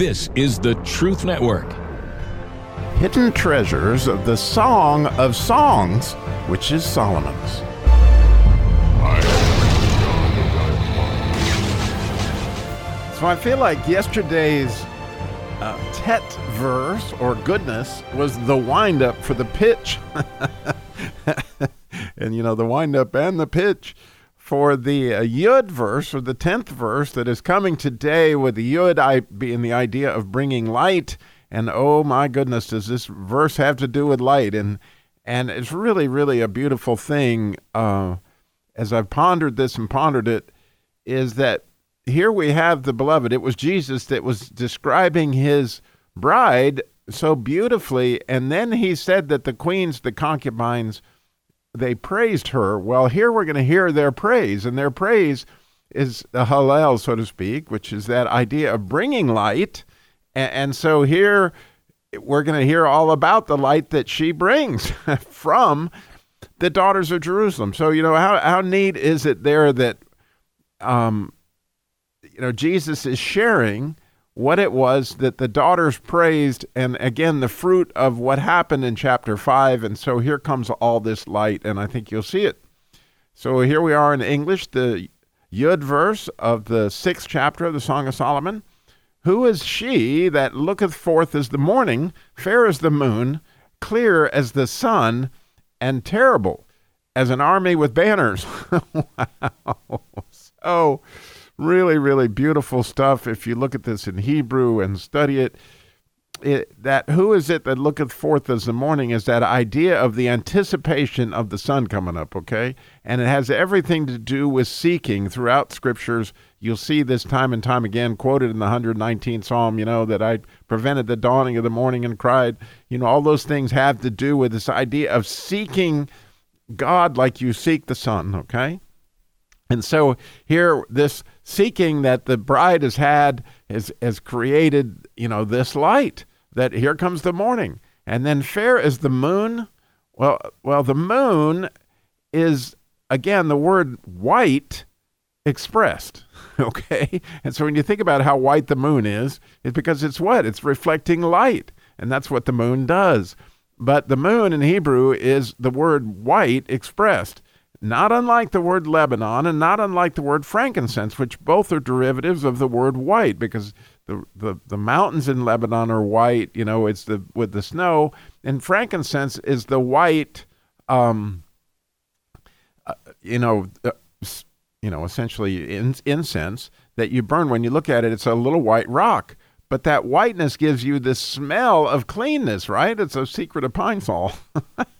This is the Truth Network. Hidden treasures of the Song of Songs, which is Solomon's. So I feel like yesterday's uh, tet verse or goodness was the wind up for the pitch. and you know, the wind up and the pitch for the uh, Yud verse or the 10th verse that is coming today with the Yud I being the idea of bringing light. And oh my goodness, does this verse have to do with light? And and it's really, really a beautiful thing. Uh, as I've pondered this and pondered it, is that here we have the beloved. It was Jesus that was describing his bride so beautifully. And then he said that the queens, the concubines, they praised her. Well, here we're going to hear their praise. And their praise is the Hallel, so to speak, which is that idea of bringing light. And, so here we're going to hear all about the light that she brings from the daughters of Jerusalem. So, you know, how, how neat is it there that um, you know, Jesus is sharing what it was that the daughters praised, and again, the fruit of what happened in chapter 5. And so here comes all this light, and I think you'll see it. So here we are in English, the Yud verse of the sixth chapter of the Song of Solomon. Who is she that looketh forth as the morning, fair as the moon, clear as the sun, and terrible as an army with banners? wow. So Really, really beautiful stuff. If you look at this in Hebrew and study it, it, that who is it that looketh forth as the morning is that idea of the anticipation of the sun coming up, okay? And it has everything to do with seeking throughout scriptures. You'll see this time and time again quoted in the 119th Psalm, you know, that I prevented the dawning of the morning and cried. You know, all those things have to do with this idea of seeking God like you seek the sun, okay? And so here, this seeking that the bride has had has, has created, you know, this light that here comes the morning. And then fair is the moon. Well, well, the moon is again the word white expressed. Okay. And so when you think about how white the moon is, it's because it's what? It's reflecting light. And that's what the moon does. But the moon in Hebrew is the word white expressed not unlike the word Lebanon and not unlike the word frankincense, which both are derivatives of the word white, because the, the, the mountains in Lebanon are white, you know, it's the with the snow, and frankincense is the white, um, uh, you know, uh, you know, essentially in, incense that you burn. When you look at it, it's a little white rock. But that whiteness gives you the smell of cleanness, right? It's a secret of Pine Sol.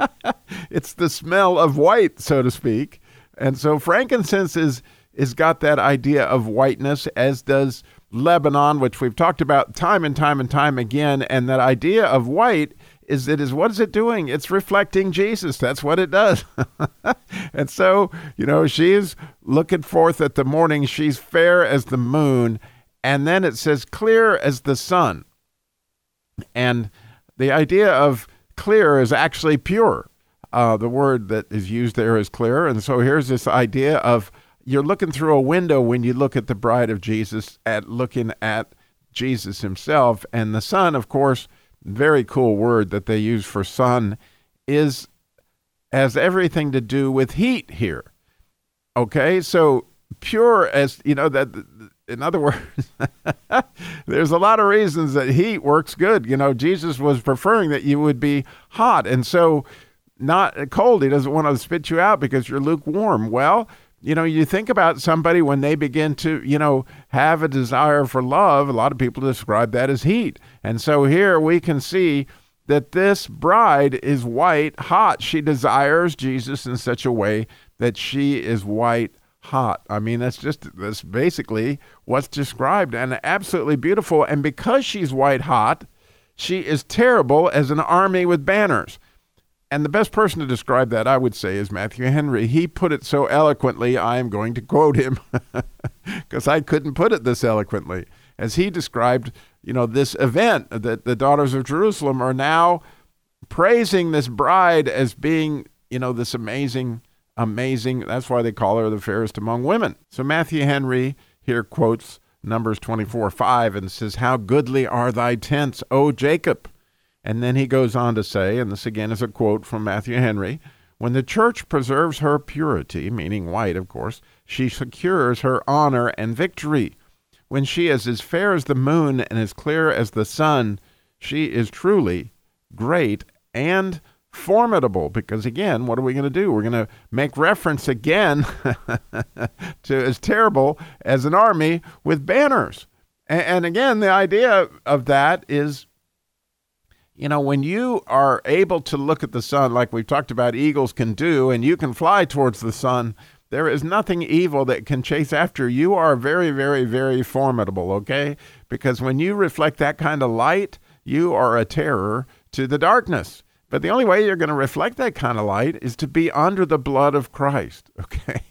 it's the smell of white, so to speak. And so frankincense is is got that idea of whiteness, as does Lebanon, which we've talked about time and time and time again. And that idea of white is it is what is it doing? It's reflecting Jesus. That's what it does. and so, you know, she's looking forth at the morning. She's fair as the moon and then it says clear as the sun. And the idea of clear is actually pure. Uh, the word that is used there is clear. And so here's this idea of you're looking through a window when you look at the bride of Jesus, at looking at Jesus himself. And the sun, of course, very cool word that they use for sun, is has everything to do with heat here. Okay, so pure as you know that in other words, there's a lot of reasons that heat works good. You know, Jesus was preferring that you would be hot. And so, not cold. He doesn't want to spit you out because you're lukewarm. Well, you know, you think about somebody when they begin to, you know, have a desire for love, a lot of people describe that as heat. And so here we can see that this bride is white hot. She desires Jesus in such a way that she is white hot. I mean, that's just that's basically what's described and absolutely beautiful. And because she's white hot, she is terrible as an army with banners. And the best person to describe that, I would say, is Matthew Henry. He put it so eloquently, I am going to quote him because I couldn't put it this eloquently. As he described, you know, this event that the daughters of Jerusalem are now praising this bride as being, you know, this amazing amazing. That's why they call her the fairest among women. So Matthew Henry here quotes Numbers 24 5 and says, How goodly are thy tents, O Jacob. And then he goes on to say, and this again is a quote from Matthew Henry when the church preserves her purity, meaning white, of course, she secures her honor and victory. When she is as fair as the moon and as clear as the sun, she is truly great and formidable because again what are we going to do? We're going to make reference again to as terrible as an army with banners. And, and, again the idea of that is you know when you are able to look at the sun like we've talked about eagles can do and you can fly towards the sun there is nothing evil that can chase after you are very very very formidable okay? Because when you reflect that kind of light you are a terror to the darkness but the only way you're going to reflect that kind of light is to be under the blood of Christ, okay?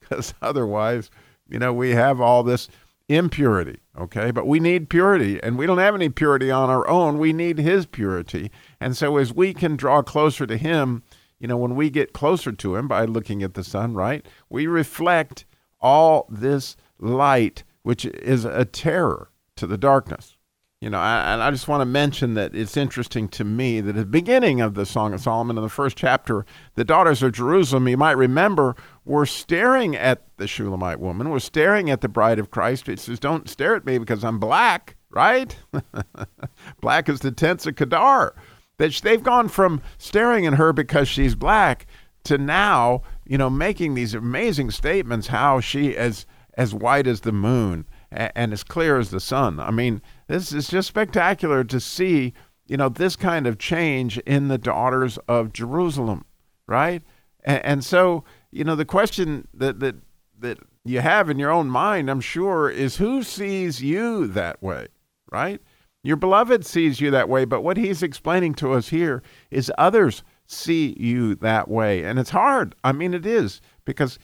Because otherwise, you know, we have all this impurity, okay? But we need purity, and we don't have any purity on our own. We need His purity. And so as we can draw closer to Him, you know, when we get closer to Him by looking at the sun, right, we reflect all this light, which is a terror to the darkness. You know, and I just want to mention that it's interesting to me that at the beginning of the Song of Solomon, in the first chapter, the daughters of Jerusalem, you might remember, were staring at the Shulamite woman, were staring at the bride of Christ. It says, Don't stare at me because I'm black, right? black is the tents of Kedar. That they've gone from staring at her because she's black to now, you know, making these amazing statements how she is as white as the moon and as clear as the sun. I mean, this is just spectacular to see, you know, this kind of change in the daughters of Jerusalem, right? And, and so, you know, the question that that that you have in your own mind, I'm sure, is who sees you that way, right? Your beloved sees you that way, but what he's explaining to us here is others see you that way. And it's hard. I mean, it is because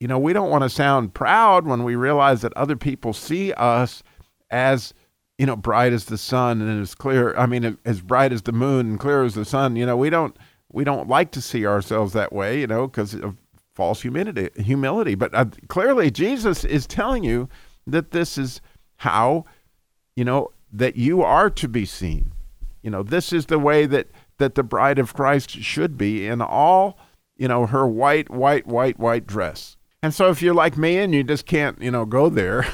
you know, we don't want to sound proud when we realize that other people see us as, you know, bright as the sun and as clear, I mean, as bright as the moon and clear as the sun. You know, we don't we don't like to see ourselves that way, you know, because of false humility. Humility, but uh, clearly Jesus is telling you that this is how, you know, that you are to be seen. You know, this is the way that that the bride of Christ should be in all, you know, her white, white, white, white dress. And so if you're like me and you just can't, you know, go there,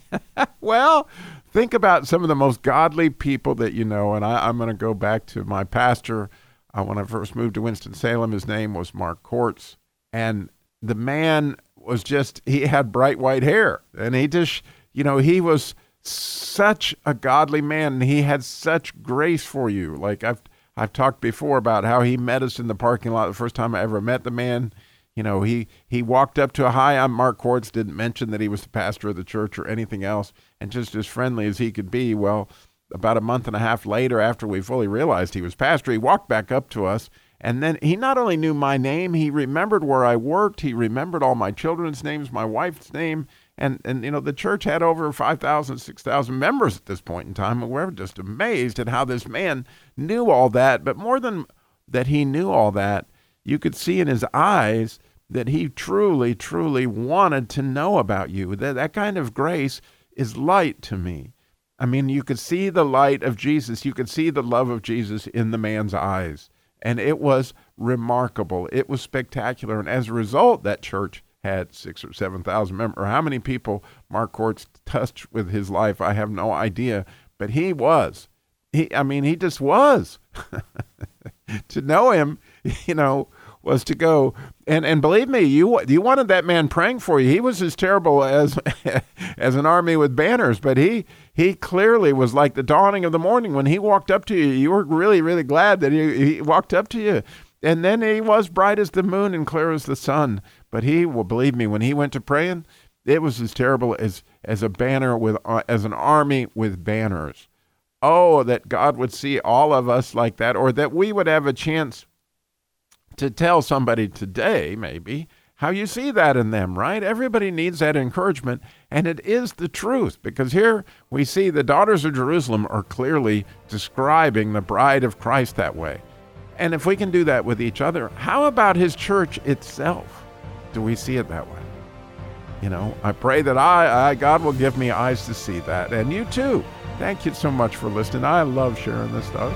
well, think about some of the most godly people that you know. And I, am going to go back to my pastor. Uh, when I first moved to Winston-Salem, his name was Mark Corts. And the man was just, he had bright white hair. And he just, you know, he was such a godly man. And he had such grace for you. Like I've, I've talked before about how he met us in the parking lot the first time I ever met the man you know, he he walked up to a hi, I'm uh, Mark Corts, didn't mention that he was the pastor of the church or anything else, and just as friendly as he could be. Well, about a month and a half later, after we fully realized he was pastor, he walked back up to us, and then he not only knew my name, he remembered where I worked, he remembered all my children's names, my wife's name, and and you know the church had over 5,000, 6,000 members at this point in time, and we're just amazed at how this man knew all that. But more than that, he knew all that. You could see in his eyes that he truly, truly wanted to know about you. That, that kind of grace is light to me. I mean, you could see the light of Jesus, you could see the love of Jesus in the man's eyes. And it was remarkable. It was spectacular. And as a result, that church had six or 7,000 members. Or how many people Mark Corts touched with his life, I have no idea. But he was. He, I mean, he just was. to know him, you know, was to go and and believe me, you you wanted that man praying for you. He was as terrible as as an army with banners, but he he clearly was like the dawning of the morning when he walked up to you. You were really really glad that he, he walked up to you. And then he was bright as the moon and clear as the sun. But he, well, believe me, when he went to praying, it was as terrible as as a banner with uh, as an army with banners. Oh, that God would see all of us like that, or that we would have a chance to tell somebody today, maybe, how you see that in them, right? Everybody needs that encouragement, and it is the truth because here we see the daughters of Jerusalem are clearly describing the bride of Christ that way. And if we can do that with each other, how about his church itself? Do we see it that way? you know, I pray that I, I God will give me eyes to see that, and you too. Thank you so much for listening. I love sharing this stuff.